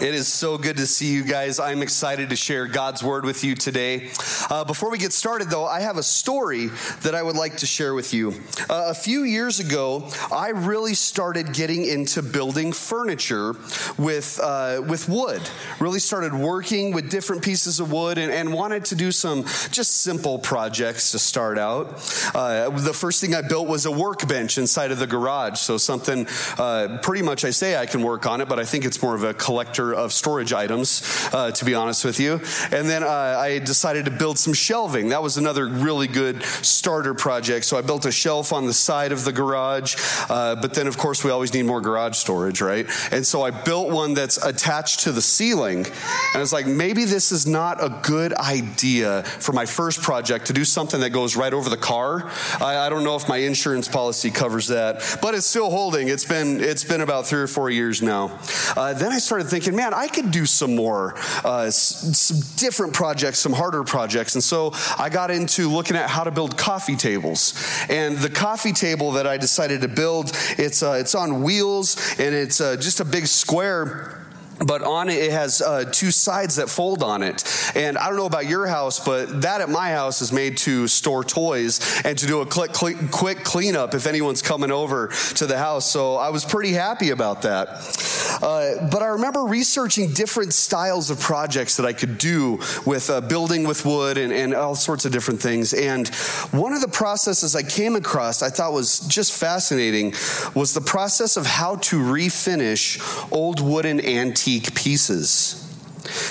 It is so good to see you guys. I'm excited to share God's word with you today. Uh, before we get started, though, I have a story that I would like to share with you. Uh, a few years ago, I really started getting into building furniture with uh, with wood. Really started working with different pieces of wood and, and wanted to do some just simple projects to start out. Uh, the first thing I built was a workbench inside of the garage. So something uh, pretty much I say I can work on it, but I think it's more of a collector of storage items, uh, to be honest with you. And then uh, I decided to build some shelving. That was another really good starter project. So I built a shelf on the side of the garage. Uh, but then, of course, we always need more garage storage, right? And so I built one that's attached to the ceiling. And I was like, maybe this is not a good idea for my first project to do something that goes right over the car. I, I don't know if my insurance policy covers that, but it's still holding. It's been it's been about three or four years now. Uh, then I started thinking thinking, man, I could do some more, uh, some different projects, some harder projects. And so I got into looking at how to build coffee tables. And the coffee table that I decided to build, it's, uh, it's on wheels and it's uh, just a big square but on it, it has uh, two sides that fold on it. And I don't know about your house, but that at my house is made to store toys and to do a quick, quick cleanup if anyone's coming over to the house. So I was pretty happy about that. Uh, but I remember researching different styles of projects that I could do with uh, building with wood and, and all sorts of different things. And one of the processes I came across I thought was just fascinating was the process of how to refinish old wooden antique antique pieces.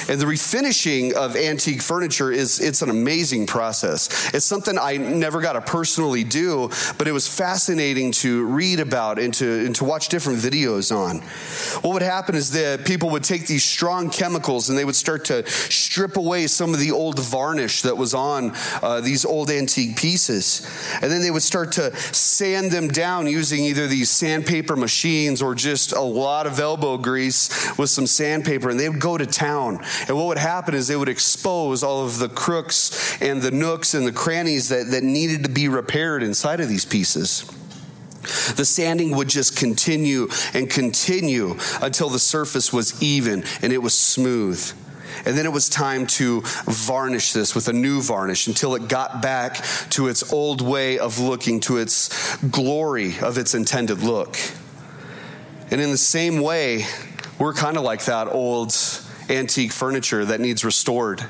And the refinishing of antique furniture is it's an amazing process. It's something I never got to personally do, but it was fascinating to read about and to, and to watch different videos on. What would happen is that people would take these strong chemicals and they would start to strip away some of the old varnish that was on uh, these old antique pieces. And then they would start to sand them down using either these sandpaper machines or just a lot of elbow grease with some sandpaper. And they would go to town down. And what would happen is they would expose all of the crooks and the nooks and the crannies that, that needed to be repaired inside of these pieces. The sanding would just continue and continue until the surface was even and it was smooth. And then it was time to varnish this with a new varnish until it got back to its old way of looking, to its glory of its intended look. And in the same way, we're kind of like that old antique furniture that needs restored.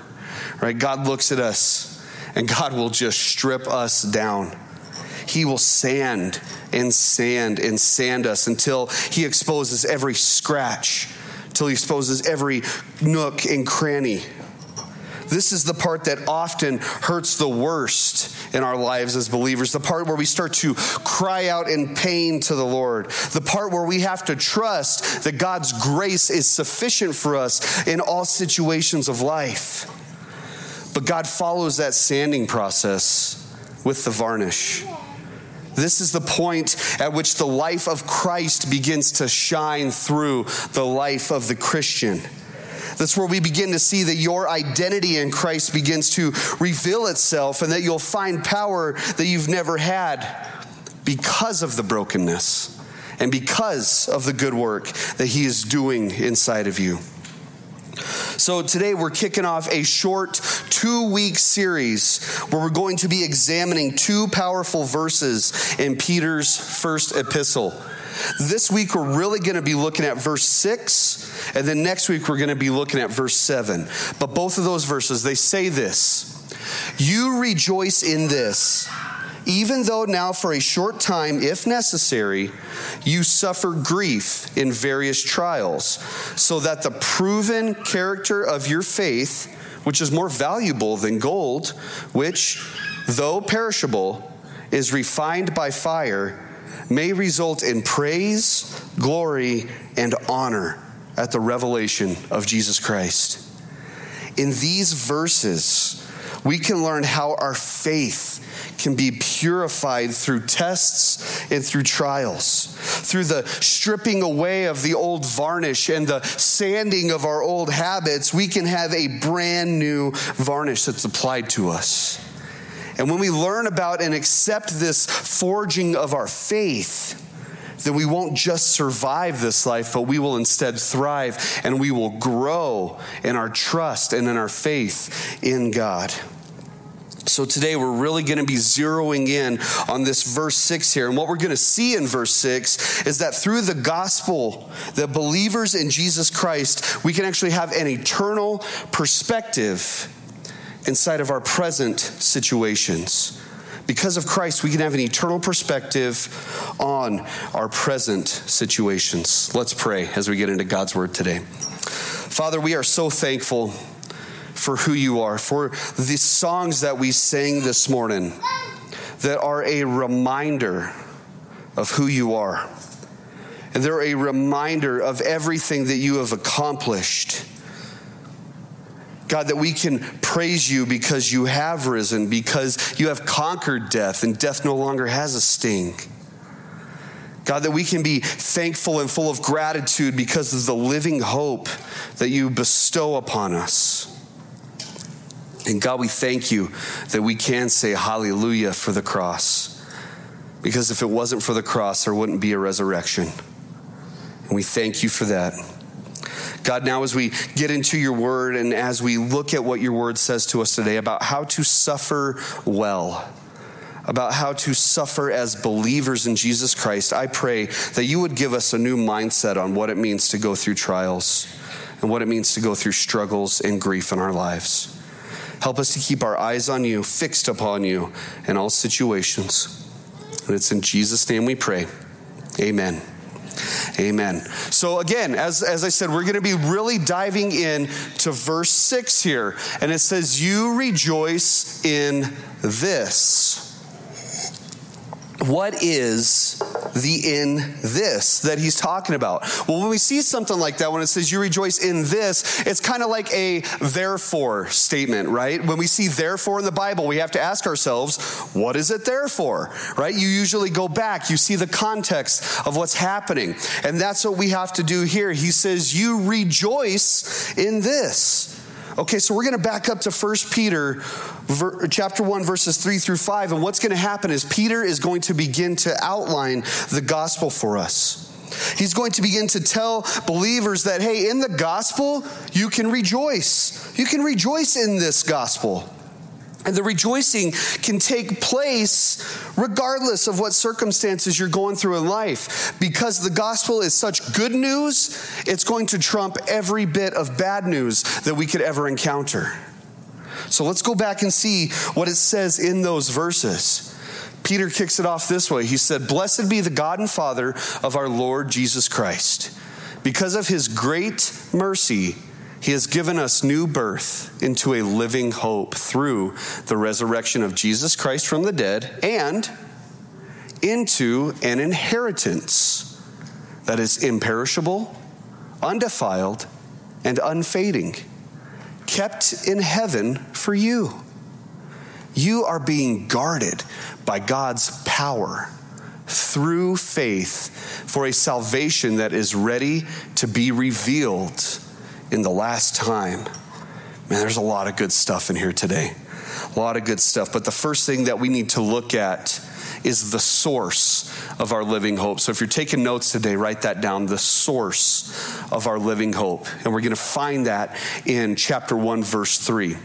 Right? God looks at us and God will just strip us down. He will sand and sand and sand us until He exposes every scratch, until He exposes every nook and cranny. This is the part that often hurts the worst in our lives as believers, the part where we start to cry out in pain to the Lord, the part where we have to trust that God's grace is sufficient for us in all situations of life. But God follows that sanding process with the varnish. This is the point at which the life of Christ begins to shine through the life of the Christian. That's where we begin to see that your identity in Christ begins to reveal itself and that you'll find power that you've never had because of the brokenness and because of the good work that He is doing inside of you. So, today we're kicking off a short two week series where we're going to be examining two powerful verses in Peter's first epistle. This week, we're really going to be looking at verse 6, and then next week, we're going to be looking at verse 7. But both of those verses, they say this You rejoice in this, even though now for a short time, if necessary, you suffer grief in various trials, so that the proven character of your faith, which is more valuable than gold, which, though perishable, is refined by fire, may result in praise, glory, and honor at the revelation of Jesus Christ. In these verses, we can learn how our faith can be purified through tests and through trials, through the stripping away of the old varnish and the sanding of our old habits. We can have a brand new varnish that's applied to us. And when we learn about and accept this forging of our faith, then we won't just survive this life, but we will instead thrive and we will grow in our trust and in our faith in God. So today we're really going to be zeroing in on this verse 6 here. And what we're going to see in verse 6 is that through the gospel, the believers in Jesus Christ, we can actually have an eternal perspective inside of our present situations. Because of Christ, we can have an eternal perspective on our present situations. Let's pray as we get into God's word today. Father, we are so thankful for who you are, for the songs that we sang this morning that are a reminder of who you are. And they're a reminder of everything that you have accomplished God, that we can praise you because you have risen, because you have conquered death, and death no longer has a sting. God, that we can be thankful and full of gratitude because of the living hope that you bestow upon us. And God, we thank you that we can say hallelujah for the cross. Because if it wasn't for the cross, there wouldn't be a resurrection. And we thank you for that. God, now as we get into your word and as we look at what your word says to us today about how to suffer well, about how to suffer as believers in Jesus Christ, I pray that you would give us a new mindset on what it means to go through trials and what it means to go through struggles and grief in our lives. Help us to keep our eyes on you, fixed upon you in all situations. And it's in Jesus' name we pray. Amen. Amen. So again, as, as I said, we're going to be really diving in to verse 6 here. And it says, You rejoice in this. What is the in this that he's talking about? Well, when we see something like that, when it says you rejoice in this, it's kind of like a therefore statement, right? When we see therefore in the Bible, we have to ask ourselves, what is it there for, right? You usually go back, you see the context of what's happening. And that's what we have to do here. He says, you rejoice in this. Okay, so we're going to back up to 1 Peter chapter 1 verses 3 through 5 and what's going to happen is Peter is going to begin to outline the gospel for us. He's going to begin to tell believers that hey, in the gospel you can rejoice. You can rejoice in this gospel. And the rejoicing can take place regardless of what circumstances you're going through in life. Because the gospel is such good news, it's going to trump every bit of bad news that we could ever encounter. So let's go back and see what it says in those verses. Peter kicks it off this way. He said, Blessed be the God and Father of our Lord Jesus Christ. Because of his great mercy, he has given us new birth into a living hope through the resurrection of Jesus Christ from the dead and into an inheritance that is imperishable, undefiled, and unfading, kept in heaven for you. You are being guarded by God's power through faith for a salvation that is ready to be revealed in the last time. Man, there's a lot of good stuff in here today. A lot of good stuff. But the first thing that we need to look at is the source of our living hope. So if you're taking notes today, write that down the source of our living hope. And we're going to find that in chapter 1, verse 3.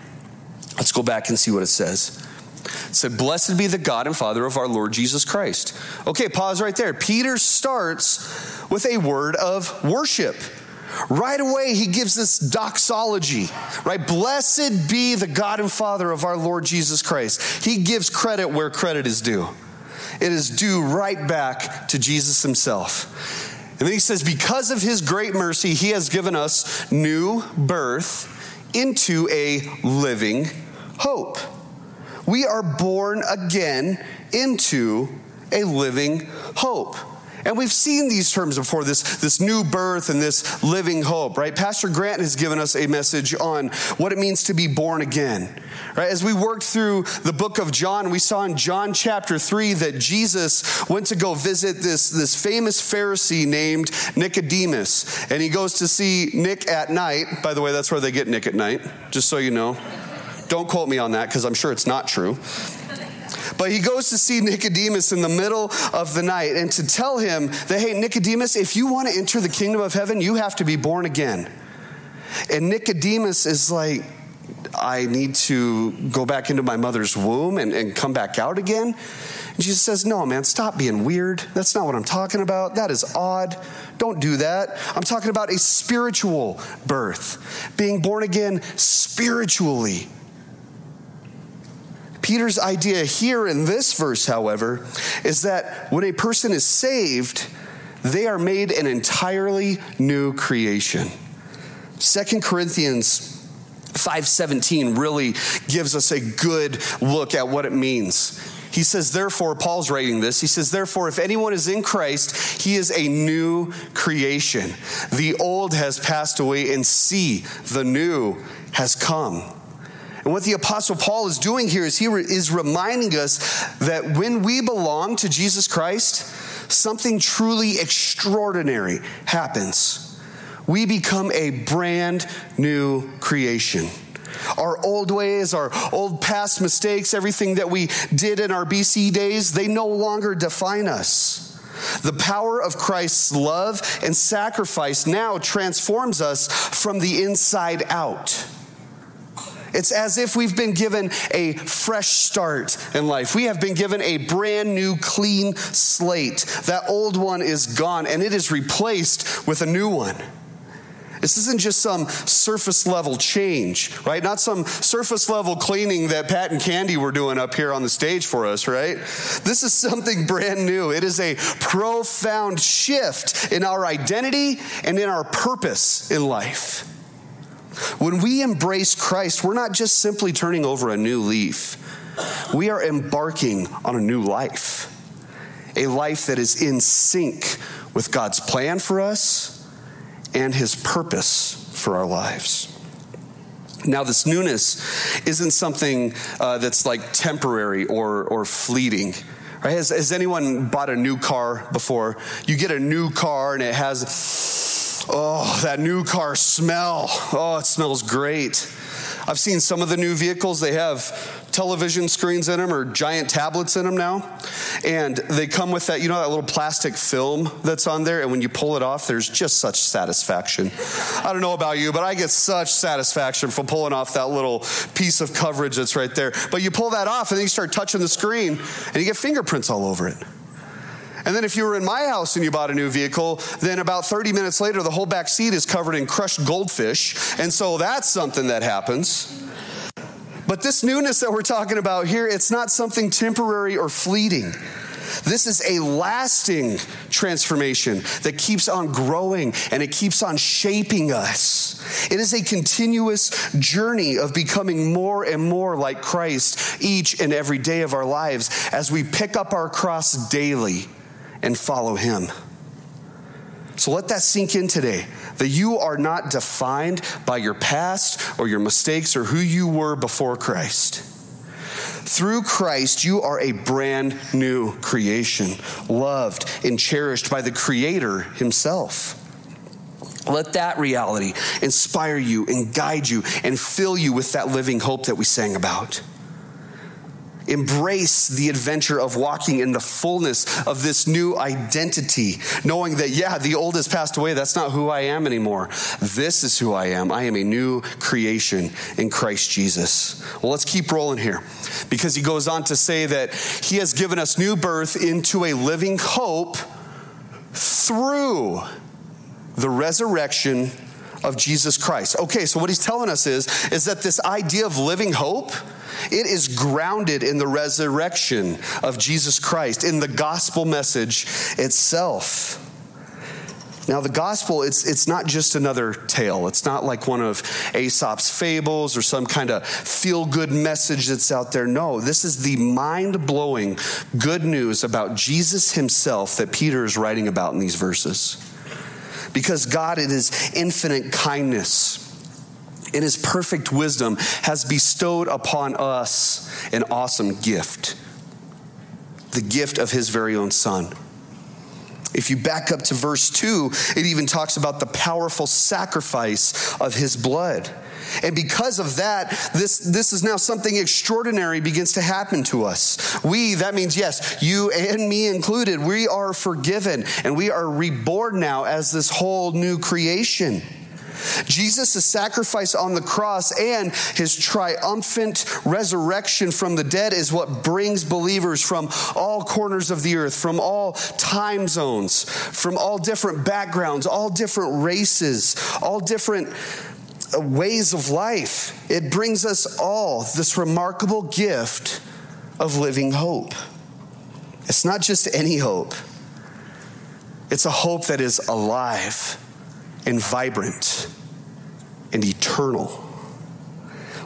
Let's go back and see what it says. It said, Blessed be the God and Father of our Lord Jesus Christ. Okay, pause right there. Peter starts with a word of worship. Right away, he gives this doxology, right? Blessed be the God and Father of our Lord Jesus Christ. He gives credit where credit is due. It is due right back to Jesus himself. And then he says, Because of his great mercy, he has given us new birth into a living hope. We are born again into a living hope. And we've seen these terms before this, this new birth and this living hope, right? Pastor Grant has given us a message on what it means to be born again, right? As we worked through the book of John, we saw in John chapter 3 that Jesus went to go visit this, this famous Pharisee named Nicodemus. And he goes to see Nick at night. By the way, that's where they get Nick at Nite, just so you know. Don't quote me on that because I'm sure it's not true. But he goes to see Nicodemus in the middle of the night and to tell him that, hey, Nicodemus, if you want to enter the kingdom of heaven, you have to be born again. And Nicodemus is like, I need to go back into my mother's womb and, and come back out again. And Jesus says, No, man, stop being weird. That's not what I'm talking about. That is odd. Don't do that. I'm talking about a spiritual birth, being born again spiritually. Peter's idea here in this verse, however, is that when a person is saved, they are made an entirely new creation. Second Corinthians 5:17 really gives us a good look at what it means. He says, therefore, Paul's writing this. He says, therefore, if anyone is in Christ, he is a new creation. The old has passed away, and see, the new has come. And what the Apostle Paul is doing here is he is reminding us that when we belong to Jesus Christ, something truly extraordinary happens. We become a brand new creation. Our old ways, our old past mistakes, everything that we did in our BC days, they no longer define us. The power of Christ's love and sacrifice now transforms us from the inside out. It's as if we've been given a fresh start in life. We have been given a brand new, clean slate. That old one is gone and it is replaced with a new one. This isn't just some surface level change, right? Not some surface level cleaning that Pat and Candy were doing up here on the stage for us, right? This is something brand new. It is a profound shift in our identity and in our purpose in life. When we embrace Christ, we're not just simply turning over a new leaf, we are embarking on a new life, a life that is in sync with God's plan for us and His purpose for our lives. Now, this newness isn't something uh, that's like temporary or, or fleeting. Right? Has, has anyone bought a new car before? You get a new car and it has Oh, that new car smell. Oh, it smells great. I've seen some of the new vehicles, they have television screens in them or giant tablets in them now. And they come with that, you know, that little plastic film that's on there. And when you pull it off, there's just such satisfaction. I don't know about you, but I get such satisfaction from pulling off that little piece of coverage that's right there. But you pull that off and then you start touching the screen and you get fingerprints all over it. And then if you were in my house and you bought a new vehicle, then about 30 minutes later, the whole back seat is covered in crushed goldfish. And so that's something that happens. But this newness that we're talking about here, it's not something temporary or fleeting. This is a lasting transformation that keeps on growing and it keeps on shaping us. It is a continuous journey of becoming more and more like Christ each and every day of our lives as we pick up our cross daily and follow Him. So let that sink in today that you are not defined by your past or your mistakes or who you were before Christ. Through Christ, you are a brand new creation, loved and cherished by the Creator Himself. Let that reality inspire you and guide you and fill you with that living hope that we sang about. Embrace the adventure of walking in the fullness of this new identity, knowing that, yeah, the old has passed away. That's not who I am anymore. This is who I am. I am a new creation in Christ Jesus. Well, let's keep rolling here because he goes on to say that he has given us new birth into a living hope through the resurrection of Jesus Christ. Okay, so what he's telling us is, is that this idea of living hope, it is grounded in the resurrection of Jesus Christ, in the gospel message itself. Now, the gospel, it's, it's not just another tale. It's not like one of Aesop's fables or some kind of feel good message that's out there. No, this is the mind blowing good news about Jesus himself that Peter is writing about in these verses. Because God, in his infinite kindness, in his perfect wisdom, has bestowed upon us an awesome gift the gift of his very own son. If you back up to verse 2, it even talks about the powerful sacrifice of his blood. And because of that, this, this is now something extraordinary begins to happen to us. We, that means, yes, you and me included, we are forgiven and we are reborn now as this whole new creation. Jesus' sacrifice on the cross and his triumphant resurrection from the dead is what brings believers from all corners of the earth, from all time zones, from all different backgrounds, all different races, all different Uh, ways of life. It brings us all this remarkable gift of living hope. It's not just any hope, it's a hope that is alive and vibrant and eternal.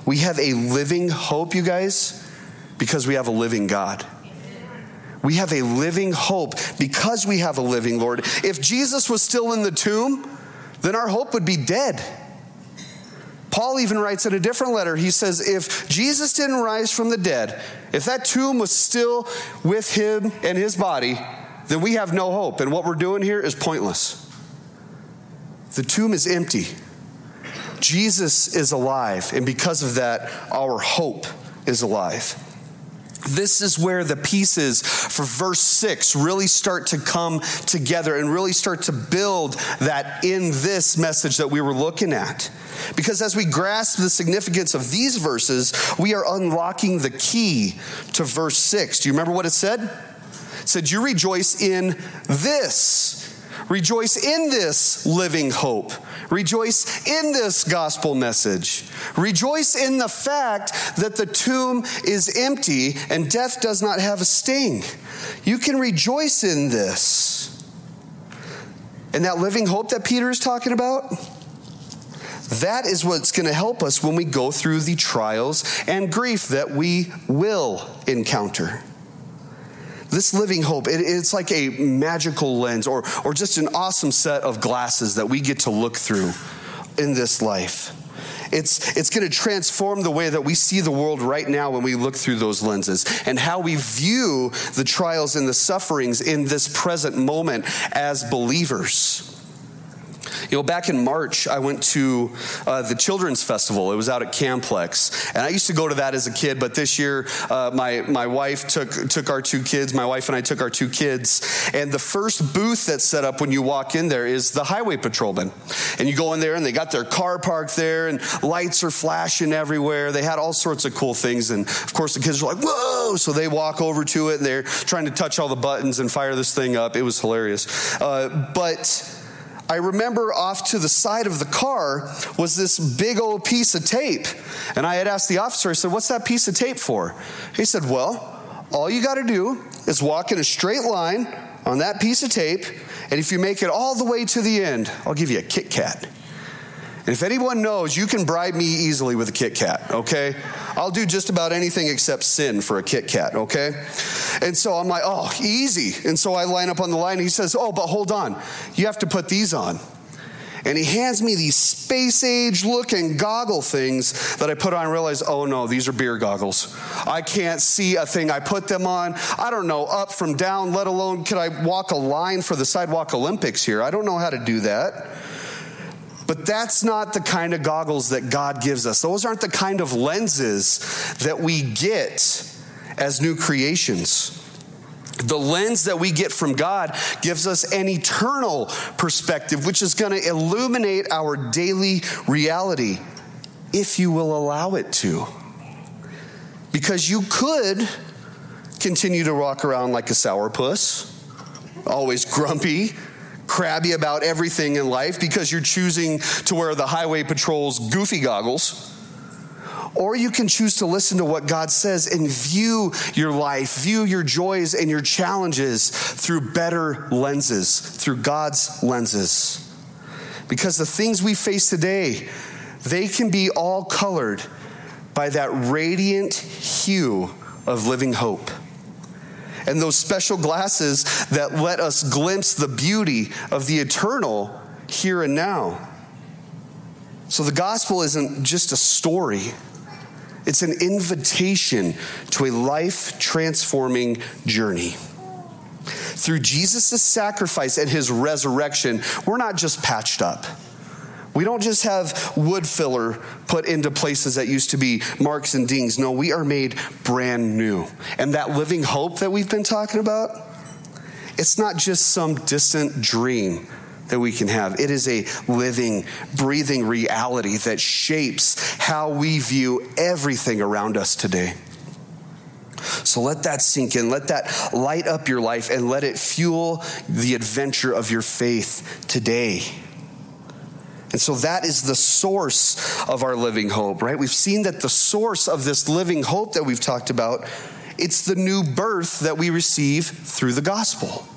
We have a living hope, you guys, because we have a living God. We have a living hope because we have a living Lord. If Jesus was still in the tomb, then our hope would be dead. Paul even writes in a different letter, he says, if Jesus didn't rise from the dead, if that tomb was still with him and his body, then we have no hope. And what we're doing here is pointless. The tomb is empty. Jesus is alive, and because of that, our hope is alive. This is where the pieces for verse 6 really start to come together and really start to build that in this message that we were looking at. Because as we grasp the significance of these verses, we are unlocking the key to verse 6. Do you remember what it said? It said, You rejoice in this. Rejoice in this living hope. Rejoice in this gospel message. Rejoice in the fact that the tomb is empty and death does not have a sting. You can rejoice in this. And that living hope that Peter is talking about, that is what's going to help us when we go through the trials and grief that we will encounter this living hope, it, it's like a magical lens or, or just an awesome set of glasses that we get to look through in this life. It's, it's going to transform the way that we see the world right now when we look through those lenses and how we view the trials and the sufferings in this present moment as believers. You know, back in March, I went to uh, the Children's Festival. It was out at Camplex, and I used to go to that as a kid. But this year, uh, my my wife took took our two kids. My wife and I took our two kids, and the first booth that's set up when you walk in there is the highway patrolman, and you go in there, and they got their car parked there, and lights are flashing everywhere. They had all sorts of cool things, and of course, the kids are like, "Whoa!" So they walk over to it, and they're trying to touch all the buttons and fire this thing up. It was hilarious, uh, but I remember off to the side of the car was this big old piece of tape. And I had asked the officer, I said, What's that piece of tape for? He said, Well, all you got to do is walk in a straight line on that piece of tape. And if you make it all the way to the end, I'll give you a Kit Kat. And if anyone knows, you can bribe me easily with a Kit Kat, okay? I'll do just about anything except sin for a Kit Kat, okay? And so I'm like, oh, easy. And so I line up on the line. He says, oh, but hold on. You have to put these on. And he hands me these space age looking goggle things that I put on and realize, oh no, these are beer goggles. I can't see a thing. I put them on. I don't know up from down, let alone could I walk a line for the Sidewalk Olympics here. I don't know how to do that. But that's not the kind of goggles that God gives us. Those aren't the kind of lenses that we get as new creations. The lens that we get from God gives us an eternal perspective, which is going to illuminate our daily reality if you will allow it to. Because you could continue to walk around like a sourpuss, always grumpy, crabby about everything in life because you're choosing to wear the highway patrol's goofy goggles. Or you can choose to listen to what God says and view your life, view your joys and your challenges through better lenses, through God's lenses. Because the things we face today, they can be all colored by that radiant hue of living hope. And those special glasses that let us glimpse the beauty of the eternal here and now. So the gospel isn't just a story, it's an invitation to a life transforming journey. Through Jesus' sacrifice and his resurrection, we're not just patched up. We don't just have wood filler put into places that used to be marks and dings. No, we are made brand new. And that living hope that we've been talking about, it's not just some distant dream that we can have. It is a living, breathing reality that shapes how we view everything around us today. So let that sink in. Let that light up your life and let it fuel the adventure of your faith today. And so that is the source of our living hope, right? We've seen that the source of this living hope that we've talked about, it's the new birth that we receive through the gospel.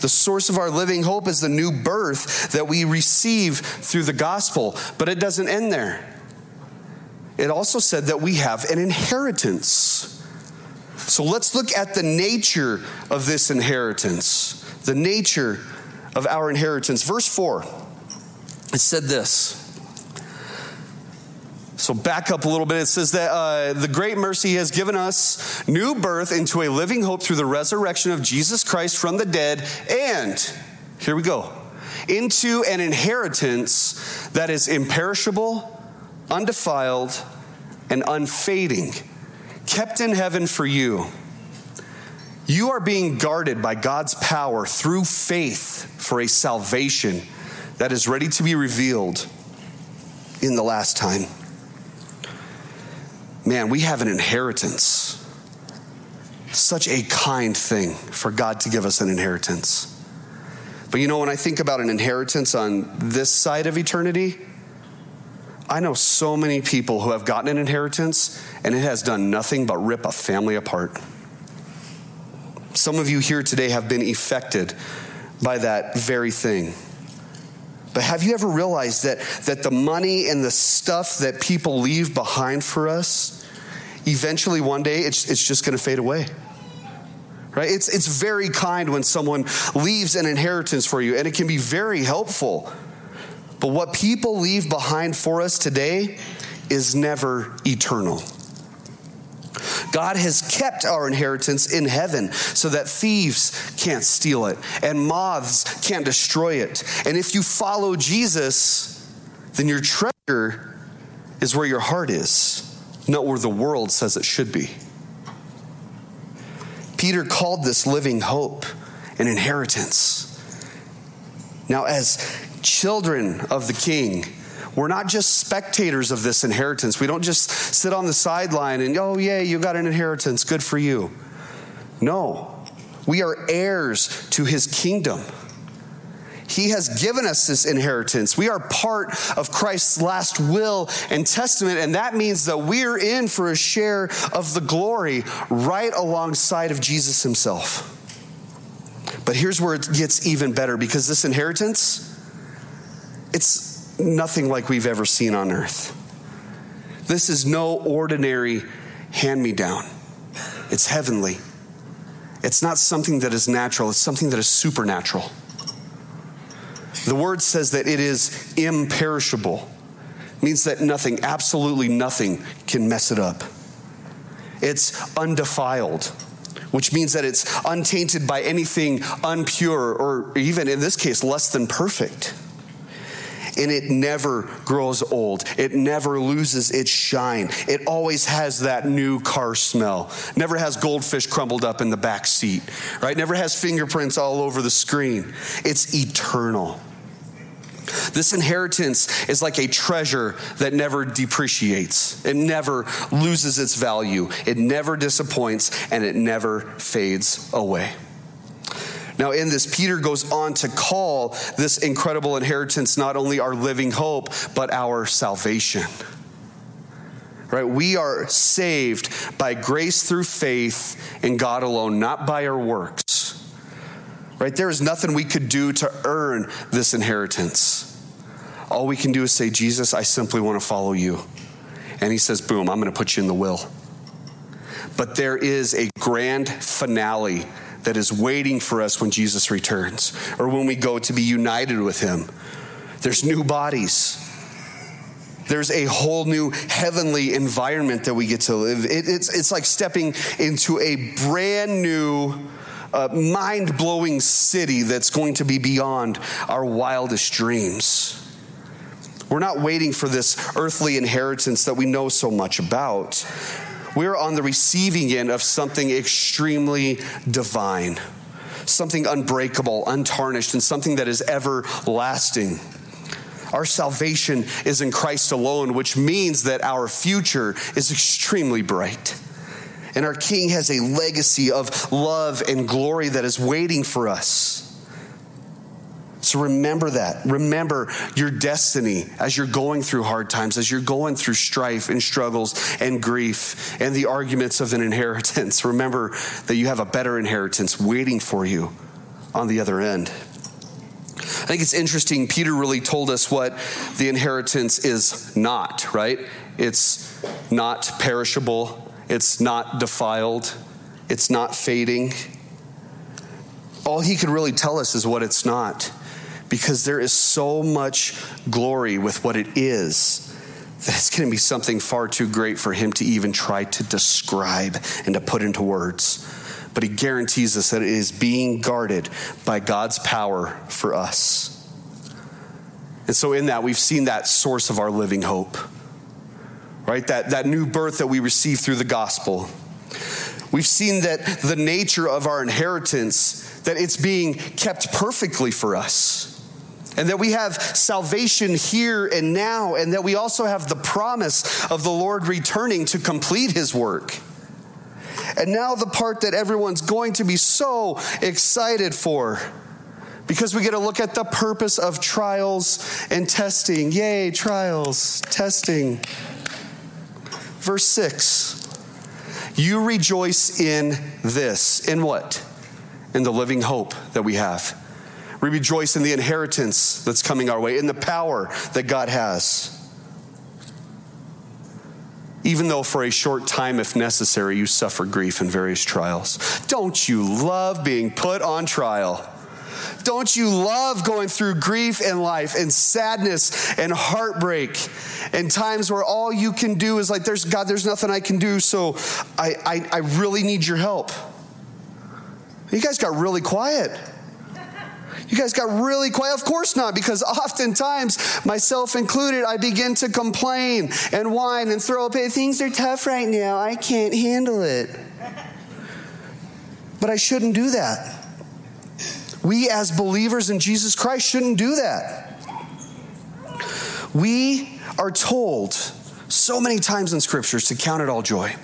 The source of our living hope is the new birth that we receive through the gospel, but it doesn't end there. It also said that we have an inheritance. So let's look at the nature of this inheritance, the nature of our inheritance. Verse 4. It said this. So, back up a little bit. It says that uh, the great mercy has given us new birth into a living hope through the resurrection of Jesus Christ from the dead, and here we go into an inheritance that is imperishable, undefiled, and unfading, kept in heaven for you. You are being guarded by God's power through faith for a salvation that is ready to be revealed in the last time. Man, we have an inheritance. Such a kind thing for God to give us an inheritance. But you know, when I think about an inheritance on this side of eternity, I know so many people who have gotten an inheritance and it has done nothing but rip a family apart. Some of you here today have been affected by that very thing. But have you ever realized that, that the money and the stuff that people leave behind for us, eventually one day it's, it's just going to fade away? Right? It's, it's very kind when someone leaves an inheritance for you, and it can be very helpful. But what people leave behind for us today is never eternal. God has kept our inheritance in heaven so that thieves can't steal it and moths can't destroy it. And if you follow Jesus, then your treasure is where your heart is, not where the world says it should be. Peter called this living hope an inheritance. Now, as children of the king, we're not just spectators of this inheritance. We don't just sit on the sideline and, oh, yay, you got an inheritance. Good for you. No, we are heirs to his kingdom. He has given us this inheritance. We are part of Christ's last will and testament, and that means that we're in for a share of the glory right alongside of Jesus himself. But here's where it gets even better because this inheritance, it's nothing like we've ever seen on earth. This is no ordinary hand me down, it's heavenly. It's not something that is natural, it's something that is supernatural. The word says that it is imperishable. It means that nothing, absolutely nothing, can mess it up. It's undefiled, which means that it's untainted by anything unpure or even in this case less than perfect. And it never grows old. It never loses its shine. It always has that new car smell. Never has goldfish crumbled up in the back seat, right? Never has fingerprints all over the screen. It's eternal. This inheritance is like a treasure that never depreciates. It never loses its value. It never disappoints and it never fades away. Now, in this, Peter goes on to call this incredible inheritance not only our living hope, but our salvation. Right? We are saved by grace through faith in God alone, not by our works. Right? There is nothing we could do to earn this inheritance. All we can do is say, Jesus, I simply want to follow you. And he says, boom, I'm going to put you in the will. But there is a grand finale that is waiting for us when Jesus returns or when we go to be united with him. There's new bodies. There's a whole new heavenly environment that we get to live. It, it's, it's like stepping into a brand new, uh, mind blowing city that's going to be beyond our wildest dreams. We're not waiting for this earthly inheritance that we know so much about. We're on the receiving end of something extremely divine, something unbreakable, untarnished, and something that is everlasting. Our salvation is in Christ alone, which means that our future is extremely bright. And our King has a legacy of love and glory that is waiting for us. So remember that. Remember your destiny as you're going through hard times, as you're going through strife and struggles and grief and the arguments of an inheritance. Remember that you have a better inheritance waiting for you on the other end. I think it's interesting. Peter really told us what the inheritance is not, right? It's not perishable, it's not defiled, it's not fading. All he could really tell us is what it's not because there is so much glory with what it is that it's going to be something far too great for him to even try to describe and to put into words. But he guarantees us that it is being guarded by God's power for us. And so, in that, we've seen that source of our living hope, right? That, that new birth that we receive through the gospel. We've seen that the nature of our inheritance, that it's being kept perfectly for us and that we have salvation here and now, and that we also have the promise of the Lord returning to complete his work. And now, the part that everyone's going to be so excited for because we get to look at the purpose of trials and testing. Yay, trials, testing. Verse 6 You rejoice in this. In what? In the living hope that we have. We rejoice in the inheritance that's coming our way, in the power that God has. Even though for a short time, if necessary, you suffer grief in various trials. Don't you love being put on trial? Don't you love going through grief in life and sadness and heartbreak and times where all you can do is like, there's God, there's nothing I can do, so I, I, I really need your help. You guys got really quiet. You guys got really quiet. Of course not, because oftentimes, myself included, I begin to complain and whine and throw up. Things are tough right now. I can't handle it. But I shouldn't do that. We, as believers in Jesus Christ, shouldn't do that. We are told so many times in scriptures to count it all joy.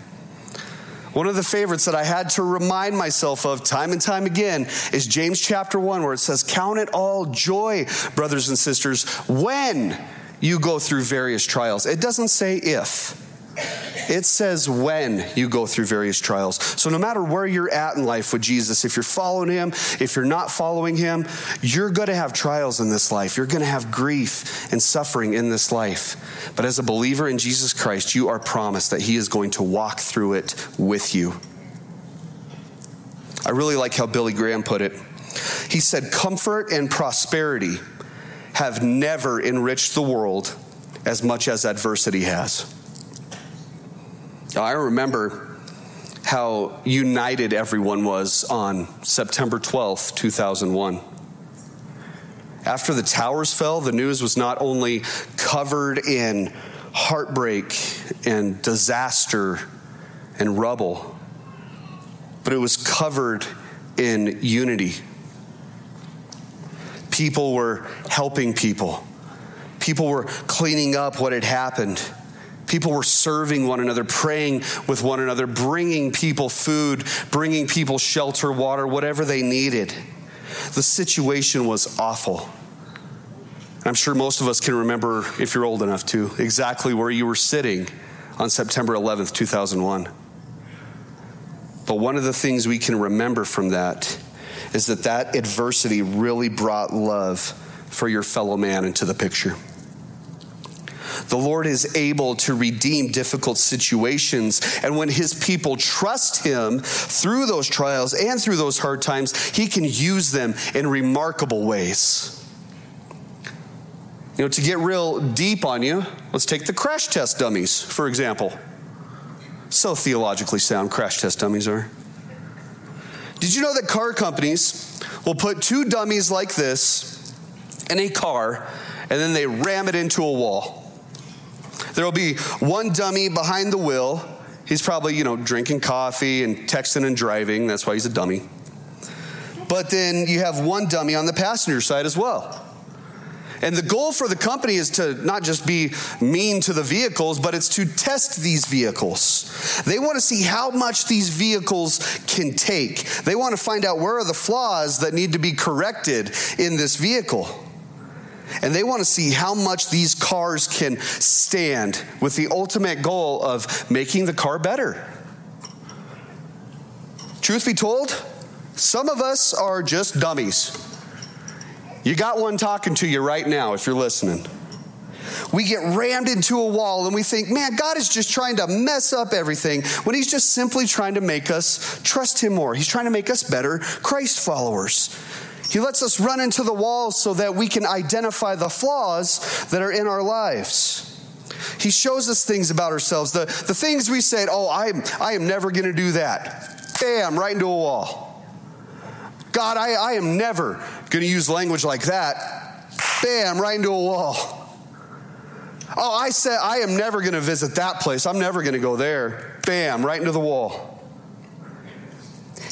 One of the favorites that I had to remind myself of time and time again is James chapter 1, where it says, Count it all joy, brothers and sisters, when you go through various trials. It doesn't say if. It says when you go through various trials. So, no matter where you're at in life with Jesus, if you're following him, if you're not following him, you're going to have trials in this life. You're going to have grief and suffering in this life. But as a believer in Jesus Christ, you are promised that he is going to walk through it with you. I really like how Billy Graham put it. He said, Comfort and prosperity have never enriched the world as much as adversity has. I remember how united everyone was on September 12th, 2001. After the towers fell, the news was not only covered in heartbreak and disaster and rubble, but it was covered in unity. People were helping people, people were cleaning up what had happened. People were serving one another, praying with one another, bringing people food, bringing people shelter, water, whatever they needed. The situation was awful. I'm sure most of us can remember, if you're old enough to, exactly where you were sitting on September 11th, 2001. But one of the things we can remember from that is that that adversity really brought love for your fellow man into the picture. The Lord is able to redeem difficult situations. And when his people trust him through those trials and through those hard times, he can use them in remarkable ways. You know, to get real deep on you, let's take the crash test dummies, for example. So theologically sound, crash test dummies are. Did you know that car companies will put two dummies like this in a car and then they ram it into a wall? There will be one dummy behind the wheel. He's probably, you know, drinking coffee and texting and driving. That's why he's a dummy. But then you have one dummy on the passenger side as well. And the goal for the company is to not just be mean to the vehicles, but it's to test these vehicles. They want to see how much these vehicles can take. They want to find out where are the flaws that need to be corrected in this vehicle. And they want to see how much these cars can stand with the ultimate goal of making the car better. Truth be told, some of us are just dummies. You got one talking to you right now if you're listening. We get rammed into a wall and we think, man, God is just trying to mess up everything when He's just simply trying to make us trust Him more. He's trying to make us better Christ followers. He lets us run into the walls so that we can identify the flaws that are in our lives. He shows us things about ourselves. The, the things we said, oh, I'm, I am never going to do that. Bam, right into a wall. God, I, I am never going to use language like that. Bam, right into a wall. Oh, I said, I am never going to visit that place. I'm never going to go there. Bam, right into the wall.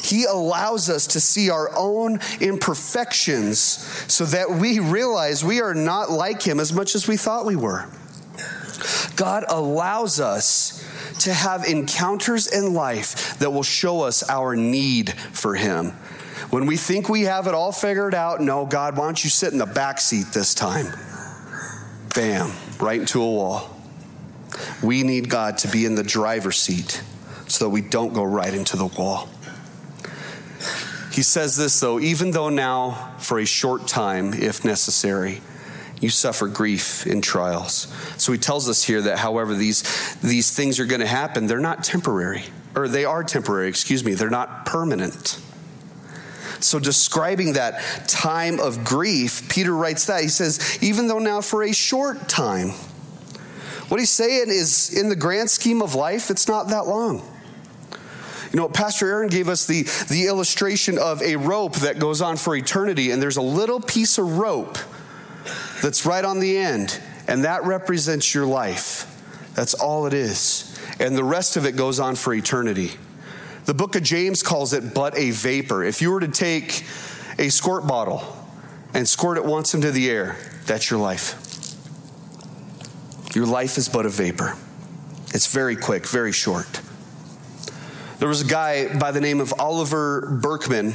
He allows us to see our own imperfections so that we realize we are not like Him as much as we thought we were. God allows us to have encounters in life that will show us our need for Him. When we think we have it all figured out, no, God, why don't you sit in the back seat this time? Bam, right into a wall. We need God to be in the driver's seat so that we don't go right into the wall. He says this, though, even though now, for a short time, if necessary, you suffer grief in trials. So he tells us here that, however, these, these things are going to happen, they're not temporary, or they are temporary, excuse me, they're not permanent. So, describing that time of grief, Peter writes that. He says, even though now for a short time, what he's saying is, in the grand scheme of life, it's not that long. You know, Pastor Aaron gave us the, the illustration of a rope that goes on for eternity, and there's a little piece of rope that's right on the end, and that represents your life. That's all it is. And the rest of it goes on for eternity. The book of James calls it but a vapor. If you were to take a squirt bottle and squirt it once into the air, that's your life. Your life is but a vapor. It's very quick, very short. There was a guy by the name of Oliver Burkeman,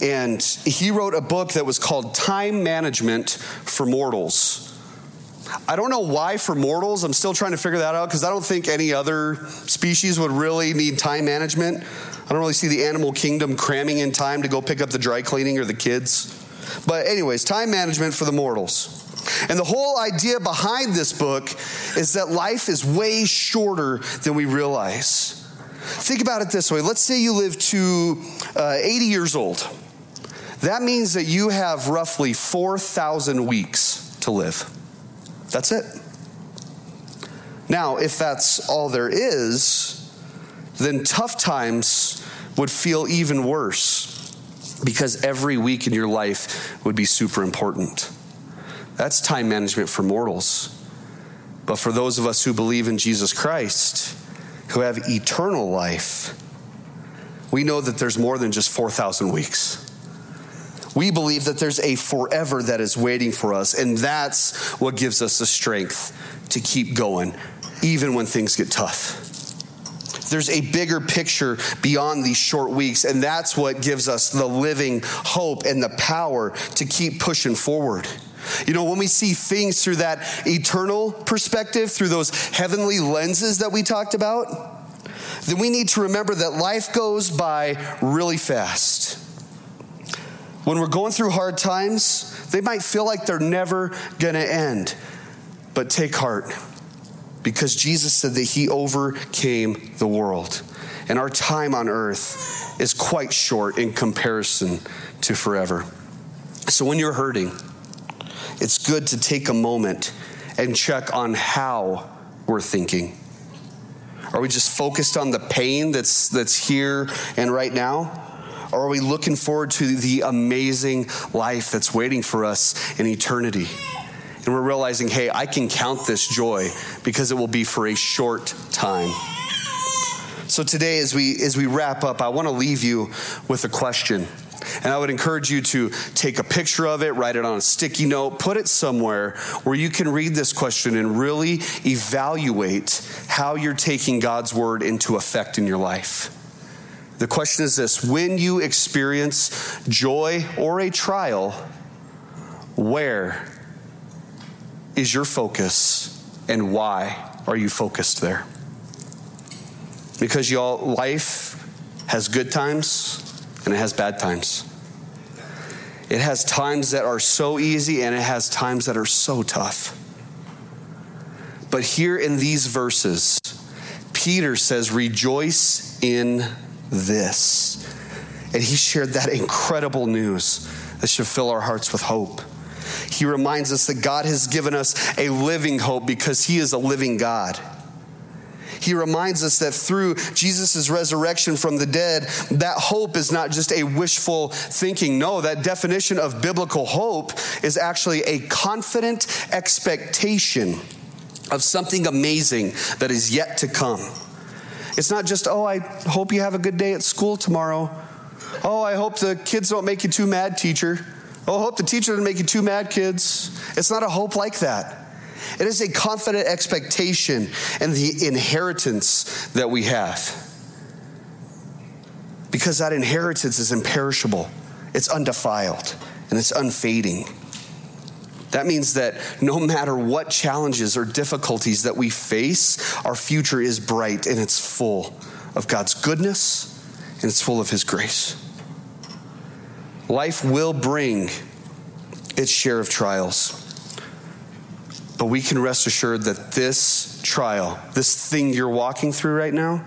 and he wrote a book that was called Time Management for Mortals. I don't know why for mortals. I'm still trying to figure that out because I don't think any other species would really need time management. I don't really see the animal kingdom cramming in time to go pick up the dry cleaning or the kids. But, anyways, time management for the mortals. And the whole idea behind this book is that life is way shorter than we realize. Think about it this way let's say you live to uh, 80 years old. That means that you have roughly 4,000 weeks to live. That's it. Now, if that's all there is, then tough times would feel even worse. because every week in your life would be super important. That's time management for mortals. But for those of us who believe in Jesus Christ, who have eternal life, we know that there's more than just 4,000 weeks. We believe that there's a forever that is waiting for us, and that's what gives us the strength to keep going, even when things get tough. There's a bigger picture beyond these short weeks, and that's what gives us the living hope and the power to keep pushing forward. You know, when we see things through that eternal perspective, through those heavenly lenses that we talked about, then we need to remember that life goes by really fast. When we're going through hard times, they might feel like they're never going to end. But take heart because Jesus said that he overcame the world. And our time on earth is quite short in comparison to forever. So when you're hurting, it's good to take a moment and check on how we're thinking. Are we just focused on the pain that's, that's here and right now? Or are we looking forward to the amazing life that's waiting for us in eternity? And we're realizing, hey, I can count this joy because it will be for a short time. So today, as we as we wrap up, I want to leave you with a question. And I would encourage you to take a picture of it, write it on a sticky note, put it somewhere where you can read this question and really evaluate how you're taking God's word into effect in your life. The question is this when you experience joy or a trial, where is your focus and why are you focused there? Because y'all, life has good times and it has bad times. It has times that are so easy and it has times that are so tough. But here in these verses, Peter says, Rejoice in this. And he shared that incredible news that should fill our hearts with hope. He reminds us that God has given us a living hope because he is a living God. He reminds us that through Jesus' resurrection from the dead, that hope is not just a wishful thinking. No, that definition of biblical hope is actually a confident expectation of something amazing that is yet to come. It's not just, oh, I hope you have a good day at school tomorrow. Oh, I hope the kids don't make you too mad, teacher. Oh, I hope the teacher doesn't make you too mad, kids. It's not a hope like that. It is a confident expectation and the inheritance that we have. Because that inheritance is imperishable, it's undefiled, and it's unfading. That means that no matter what challenges or difficulties that we face, our future is bright and it's full of God's goodness and it's full of His grace. Life will bring its share of trials. But we can rest assured that this trial, this thing you're walking through right now,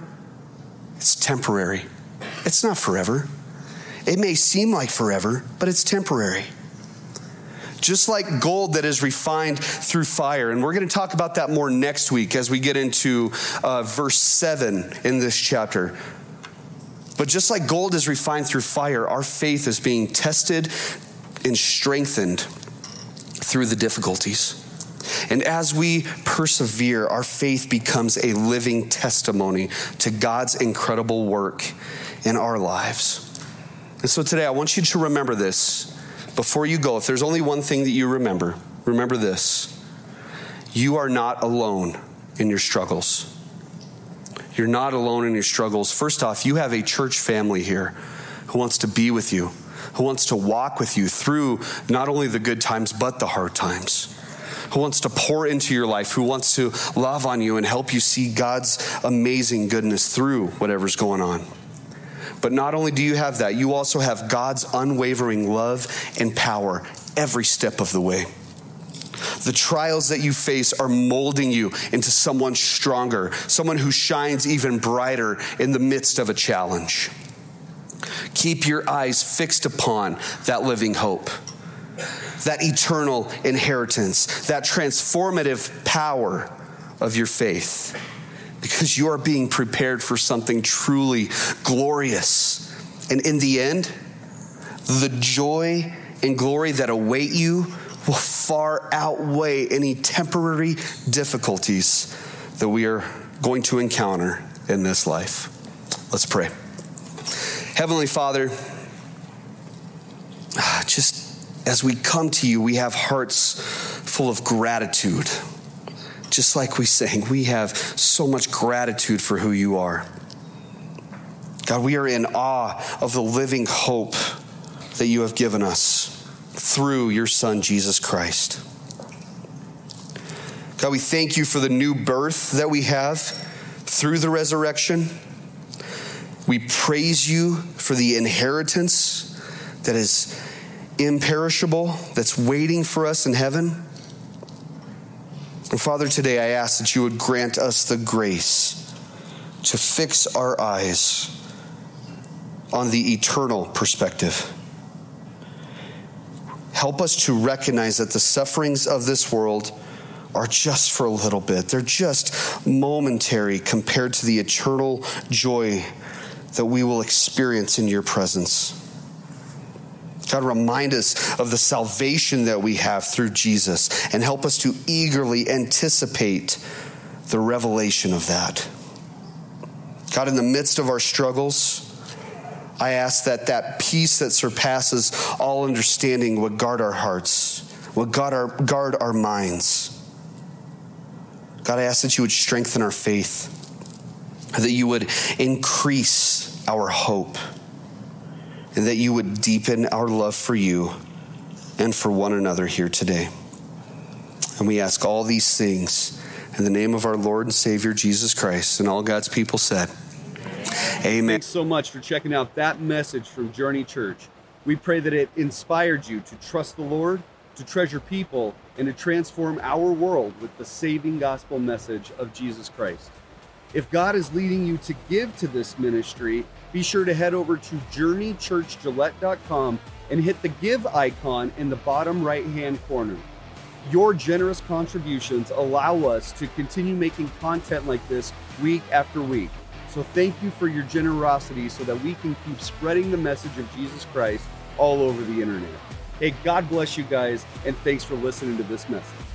it's temporary. It's not forever. It may seem like forever, but it's temporary. Just like gold that is refined through fire. And we're going to talk about that more next week as we get into uh, verse 7 in this chapter. But just like gold is refined through fire, our faith is being tested and strengthened through the difficulties. And as we persevere, our faith becomes a living testimony to God's incredible work in our lives. And so today, I want you to remember this before you go. If there's only one thing that you remember, remember this you are not alone in your struggles. You're not alone in your struggles. First off, you have a church family here who wants to be with you, who wants to walk with you through not only the good times, but the hard times who wants to pour into your life, who wants to love on you and help you see God's amazing goodness through whatever's going on. But not only do you have that, you also have God's unwavering love and power every step of the way. The trials that you face are molding you into someone stronger, someone who shines even brighter in the midst of a challenge. Keep your eyes fixed upon that living hope that eternal inheritance, that transformative power of your faith, because you are being prepared for something truly glorious. And in the end, the joy and glory that await you will far outweigh any temporary difficulties that we are going to encounter in this life. Let's pray. Heavenly Father, just as we come to you, we have hearts full of gratitude. Just like we sang, we have so much gratitude for who you are. God, we are in awe of the living hope that you have given us through your Son, Jesus Christ. God, we thank you for the new birth that we have through the resurrection. We praise you for the inheritance that is imperishable, that's waiting for us in heaven. And Father, today I ask that you would grant us the grace to fix our eyes on the eternal perspective. Help us to recognize that the sufferings of this world are just for a little bit. They're just momentary compared to the eternal joy that we will experience in your presence. God, remind us of the salvation that we have through Jesus and help us to eagerly anticipate the revelation of that. God, in the midst of our struggles, I ask that that peace that surpasses all understanding would guard our hearts, would guard our, guard our minds. God, I ask that you would strengthen our faith, that you would increase our hope and that you would deepen our love for you and for one another here today. And we ask all these things in the name of our Lord and Savior Jesus Christ. And all God's people said, Amen. Thanks so much for checking out that message from Journey Church. We pray that it inspired you to trust the Lord, to treasure people, and to transform our world with the saving gospel message of Jesus Christ. If God is leading you to give to this ministry, be sure to head over to journeychurchgillette.com and hit the give icon in the bottom right hand corner. Your generous contributions allow us to continue making content like this week after week. So thank you for your generosity so that we can keep spreading the message of Jesus Christ all over the internet. Hey, God bless you guys, and thanks for listening to this message.